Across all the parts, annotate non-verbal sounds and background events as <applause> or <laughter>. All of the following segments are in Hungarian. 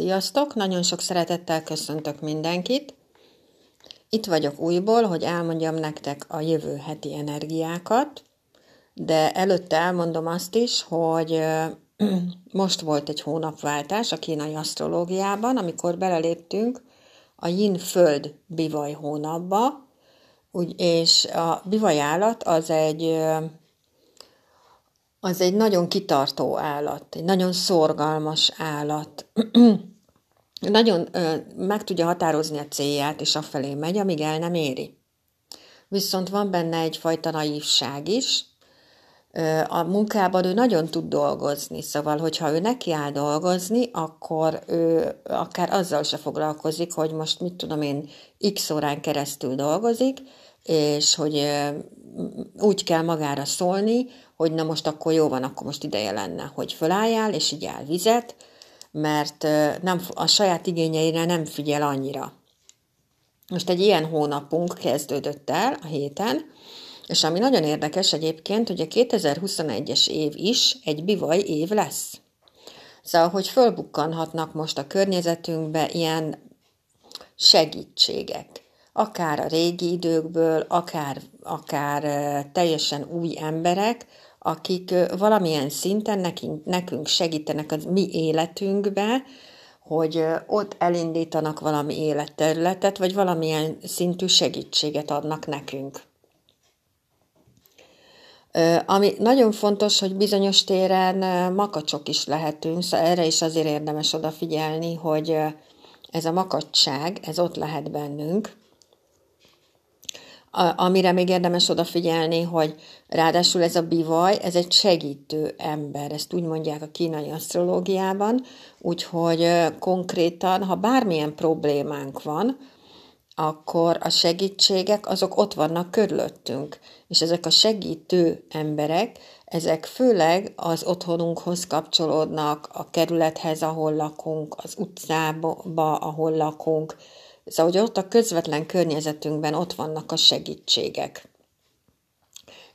Sziasztok! Nagyon sok szeretettel köszöntök mindenkit. Itt vagyok újból, hogy elmondjam nektek a jövő heti energiákat, de előtte elmondom azt is, hogy <clears throat> most volt egy hónapváltás a kínai asztrológiában, amikor beleléptünk a Yin Föld bivaj hónapba, és a bivaj állat az egy az egy nagyon kitartó állat, egy nagyon szorgalmas állat. <clears throat> nagyon ö, meg tudja határozni a célját, és afelé megy, amíg el nem éri. Viszont van benne egyfajta naívság is. Ö, a munkában ő nagyon tud dolgozni, szóval, hogyha ő neki áll dolgozni, akkor ő akár azzal se foglalkozik, hogy most mit tudom én, x órán keresztül dolgozik, és hogy ö, úgy kell magára szólni, hogy na most akkor jó van, akkor most ideje lenne, hogy fölálljál, és így vizet, mert nem, a saját igényeire nem figyel annyira. Most egy ilyen hónapunk kezdődött el a héten, és ami nagyon érdekes egyébként, hogy a 2021-es év is egy bivaj év lesz. Szóval, hogy fölbukkanhatnak most a környezetünkbe ilyen segítségek. Akár a régi időkből, akár, akár teljesen új emberek, akik valamilyen szinten nekünk, nekünk segítenek az mi életünkbe, hogy ott elindítanak valami életterületet, vagy valamilyen szintű segítséget adnak nekünk. Ami nagyon fontos, hogy bizonyos téren makacsok is lehetünk, szóval erre is azért érdemes odafigyelni, hogy ez a makacság, ez ott lehet bennünk, amire még érdemes odafigyelni, hogy ráadásul ez a bivaj, ez egy segítő ember, ezt úgy mondják a kínai asztrológiában, úgyhogy konkrétan, ha bármilyen problémánk van, akkor a segítségek azok ott vannak körülöttünk, és ezek a segítő emberek, ezek főleg az otthonunkhoz kapcsolódnak, a kerülethez, ahol lakunk, az utcába, ahol lakunk, Szóval, hogy ott a közvetlen környezetünkben ott vannak a segítségek.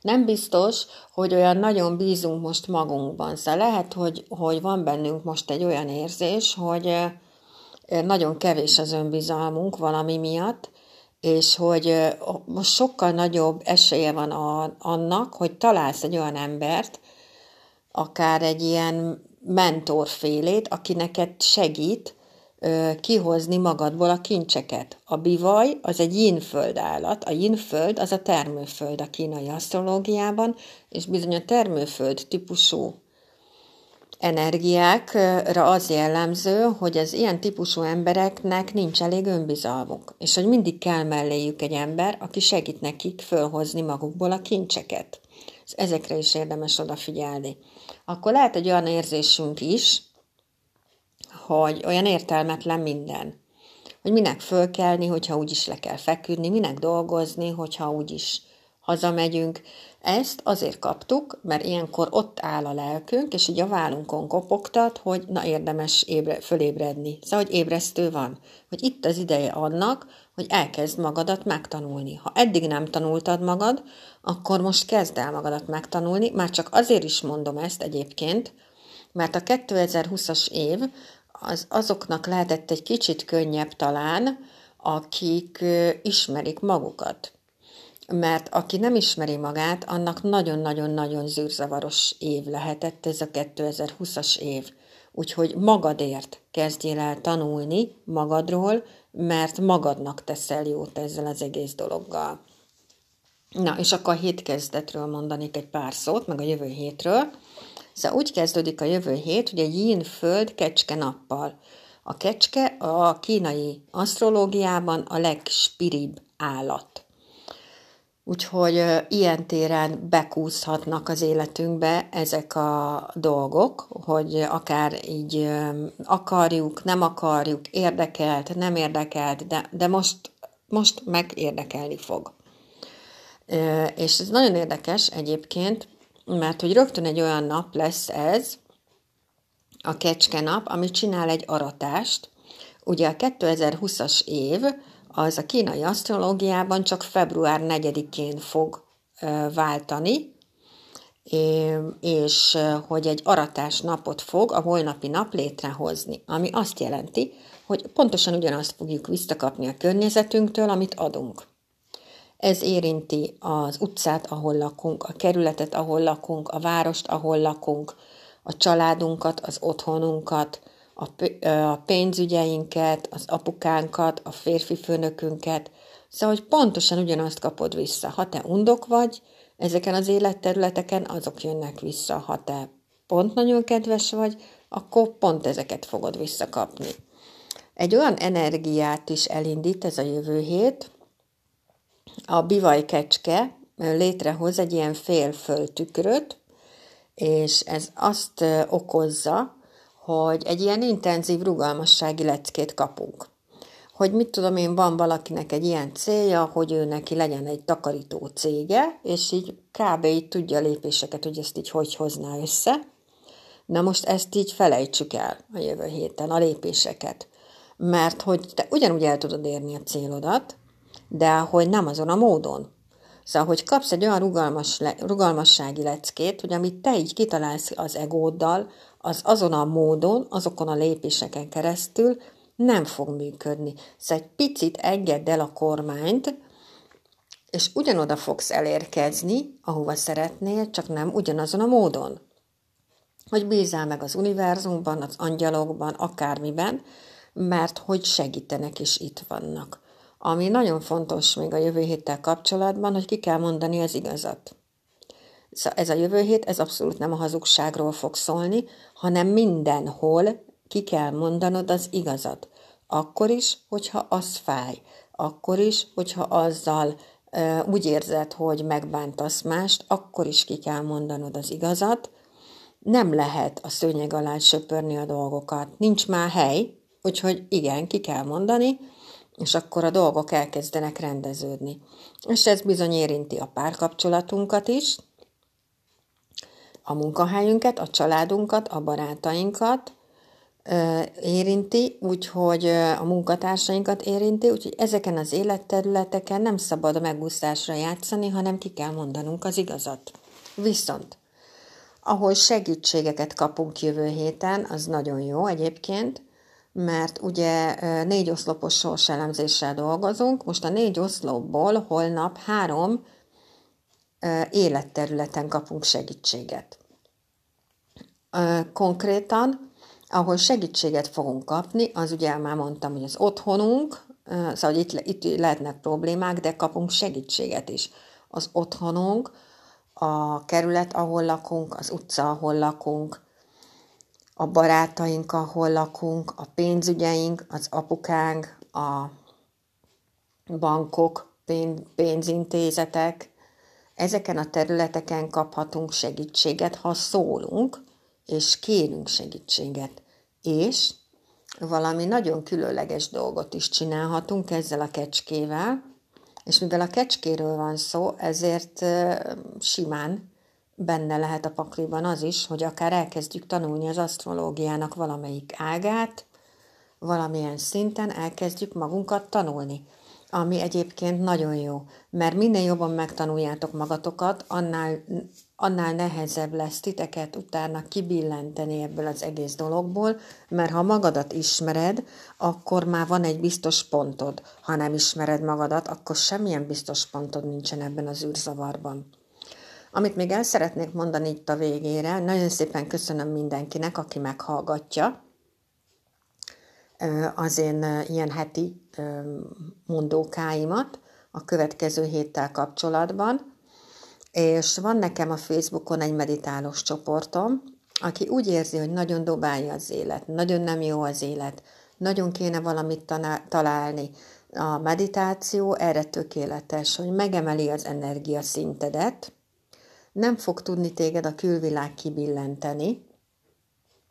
Nem biztos, hogy olyan nagyon bízunk most magunkban. Szóval lehet, hogy, hogy van bennünk most egy olyan érzés, hogy eh, nagyon kevés az önbizalmunk valami miatt, és hogy eh, most sokkal nagyobb esélye van a, annak, hogy találsz egy olyan embert, akár egy ilyen mentorfélét, aki neked segít, kihozni magadból a kincseket. A bivaj az egy yinföld állat, a yinföld az a termőföld a kínai asztrológiában, és bizony a termőföld típusú energiákra az jellemző, hogy az ilyen típusú embereknek nincs elég önbizalmuk, és hogy mindig kell melléjük egy ember, aki segít nekik fölhozni magukból a kincseket. Ezekre is érdemes odafigyelni. Akkor lehet egy olyan érzésünk is, hogy olyan értelmetlen minden. Hogy minek fölkelni, hogyha úgyis le kell feküdni, minek dolgozni, hogyha úgyis hazamegyünk. Ezt azért kaptuk, mert ilyenkor ott áll a lelkünk, és így a vállunkon kopogtat, hogy na érdemes ébre, fölébredni. Szóval, hogy ébresztő van. Hogy itt az ideje annak, hogy elkezd magadat megtanulni. Ha eddig nem tanultad magad, akkor most kezd el magadat megtanulni. Már csak azért is mondom ezt egyébként, mert a 2020-as év az azoknak lehetett egy kicsit könnyebb talán, akik ismerik magukat. Mert aki nem ismeri magát, annak nagyon-nagyon-nagyon zűrzavaros év lehetett ez a 2020-as év. Úgyhogy magadért kezdjél el tanulni magadról, mert magadnak teszel jót ezzel az egész dologgal. Na, és akkor a hétkezdetről mondanék egy pár szót, meg a jövő hétről. Szóval úgy kezdődik a jövő hét, hogy egy yin föld kecske nappal. A kecske a kínai asztrológiában a legspiribb állat. Úgyhogy ilyen téren bekúszhatnak az életünkbe ezek a dolgok, hogy akár így akarjuk, nem akarjuk, érdekelt, nem érdekelt, de, de most, most meg érdekelni fog. És ez nagyon érdekes egyébként, mert hogy rögtön egy olyan nap lesz ez, a kecske nap, ami csinál egy aratást. Ugye a 2020-as év az a kínai asztrológiában csak február 4-én fog váltani, és hogy egy aratás napot fog a holnapi nap létrehozni, ami azt jelenti, hogy pontosan ugyanazt fogjuk visszakapni a környezetünktől, amit adunk. Ez érinti az utcát, ahol lakunk, a kerületet, ahol lakunk, a várost, ahol lakunk, a családunkat, az otthonunkat, a pénzügyeinket, az apukánkat, a férfi főnökünket. Szóval, hogy pontosan ugyanazt kapod vissza. Ha te undok vagy, ezeken az életterületeken azok jönnek vissza. Ha te pont nagyon kedves vagy, akkor pont ezeket fogod visszakapni. Egy olyan energiát is elindít ez a jövő hét, a bivaj kecske létrehoz egy ilyen félföltükröt, és ez azt okozza, hogy egy ilyen intenzív rugalmassági leckét kapunk. Hogy mit tudom én, van valakinek egy ilyen célja, hogy ő neki legyen egy takarító cége, és így kb. így tudja lépéseket, hogy ezt így hogy hozná össze. Na most ezt így felejtsük el a jövő héten, a lépéseket. Mert hogy te ugyanúgy el tudod érni a célodat, de hogy nem azon a módon. Szóval, hogy kapsz egy olyan rugalmas, rugalmassági leckét, hogy amit te így kitalálsz az egóddal, az azon a módon, azokon a lépéseken keresztül nem fog működni. Szóval egy picit engedd el a kormányt, és ugyanoda fogsz elérkezni, ahova szeretnél, csak nem ugyanazon a módon. Hogy bízál meg az univerzumban, az angyalokban, akármiben, mert hogy segítenek is itt vannak. Ami nagyon fontos még a jövő héttel kapcsolatban, hogy ki kell mondani az igazat. Szóval ez a jövő hét, ez abszolút nem a hazugságról fog szólni, hanem mindenhol ki kell mondanod az igazat. Akkor is, hogyha az fáj. Akkor is, hogyha azzal e, úgy érzed, hogy megbántasz mást, akkor is ki kell mondanod az igazat. Nem lehet a szőnyeg alá söpörni a dolgokat. Nincs már hely, úgyhogy igen, ki kell mondani, és akkor a dolgok elkezdenek rendeződni. És ez bizony érinti a párkapcsolatunkat is, a munkahelyünket, a családunkat, a barátainkat érinti, úgyhogy a munkatársainkat érinti, úgyhogy ezeken az életterületeken nem szabad a megúszásra játszani, hanem ki kell mondanunk az igazat. Viszont, ahol segítségeket kapunk jövő héten, az nagyon jó egyébként, mert ugye négy oszlopos sorselemzéssel dolgozunk, most a négy oszlopból holnap három életterületen kapunk segítséget. Konkrétan, ahol segítséget fogunk kapni, az ugye már mondtam, hogy az otthonunk, szóval hogy itt, itt lehetnek problémák, de kapunk segítséget is. Az otthonunk, a kerület, ahol lakunk, az utca, ahol lakunk, a barátaink, ahol lakunk, a pénzügyeink, az apukánk, a bankok, pénzintézetek, ezeken a területeken kaphatunk segítséget, ha szólunk, és kérünk segítséget. És valami nagyon különleges dolgot is csinálhatunk ezzel a kecskével, és mivel a kecskéről van szó, ezért simán benne lehet a pakliban az is, hogy akár elkezdjük tanulni az asztrológiának valamelyik ágát, valamilyen szinten elkezdjük magunkat tanulni ami egyébként nagyon jó, mert minél jobban megtanuljátok magatokat, annál, annál nehezebb lesz titeket utána kibillenteni ebből az egész dologból, mert ha magadat ismered, akkor már van egy biztos pontod. Ha nem ismered magadat, akkor semmilyen biztos pontod nincsen ebben az űrzavarban. Amit még el szeretnék mondani itt a végére, nagyon szépen köszönöm mindenkinek, aki meghallgatja, az én ilyen heti mondókáimat a következő héttel kapcsolatban, és van nekem a Facebookon egy meditálós csoportom, aki úgy érzi, hogy nagyon dobálja az élet, nagyon nem jó az élet, nagyon kéne valamit találni. A meditáció erre tökéletes, hogy megemeli az energia szintedet, nem fog tudni téged a külvilág kibillenteni,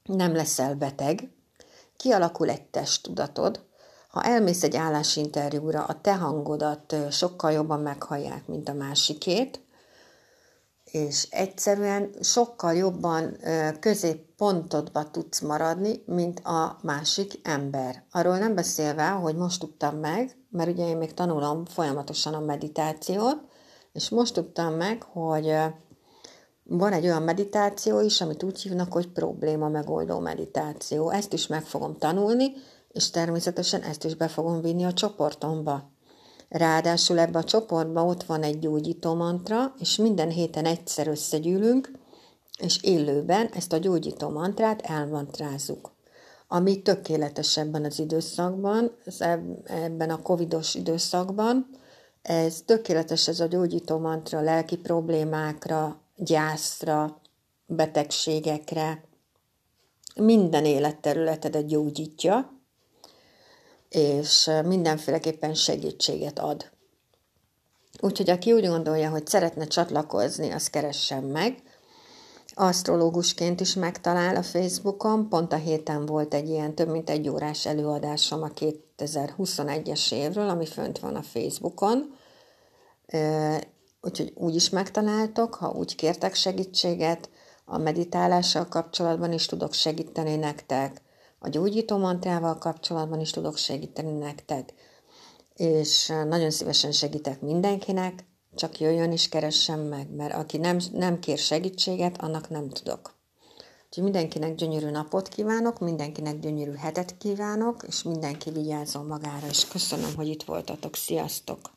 nem leszel beteg, kialakul egy testtudatod, ha elmész egy állásinterjúra, a te hangodat sokkal jobban meghallják, mint a másikét, és egyszerűen sokkal jobban középpontodba tudsz maradni, mint a másik ember. Arról nem beszélve, hogy most tudtam meg, mert ugye én még tanulom folyamatosan a meditációt, és most tudtam meg, hogy van egy olyan meditáció is, amit úgy hívnak, hogy probléma megoldó meditáció. Ezt is meg fogom tanulni, és természetesen ezt is be fogom vinni a csoportomba. Ráadásul ebbe a csoportba ott van egy gyógyító mantra, és minden héten egyszer összegyűlünk, és élőben ezt a gyógyító mantrát elmantrázzuk. Ami tökéletes ebben az időszakban, ebben a covidos időszakban, ez tökéletes ez a gyógyító mantra lelki problémákra, gyászra, betegségekre, minden életterületedet gyógyítja, és mindenféleképpen segítséget ad. Úgyhogy aki úgy gondolja, hogy szeretne csatlakozni, az keressen meg. Asztrológusként is megtalál a Facebookon. Pont a héten volt egy ilyen több mint egy órás előadásom a 2021-es évről, ami fönt van a Facebookon. Úgyhogy úgy is megtaláltok, ha úgy kértek segítséget, a meditálással kapcsolatban is tudok segíteni nektek, a gyógyító mantrával kapcsolatban is tudok segíteni nektek, és nagyon szívesen segítek mindenkinek, csak jöjjön és keressen meg, mert aki nem, nem kér segítséget, annak nem tudok. Úgyhogy mindenkinek gyönyörű napot kívánok, mindenkinek gyönyörű hetet kívánok, és mindenki vigyázzon magára, és köszönöm, hogy itt voltatok. Sziasztok!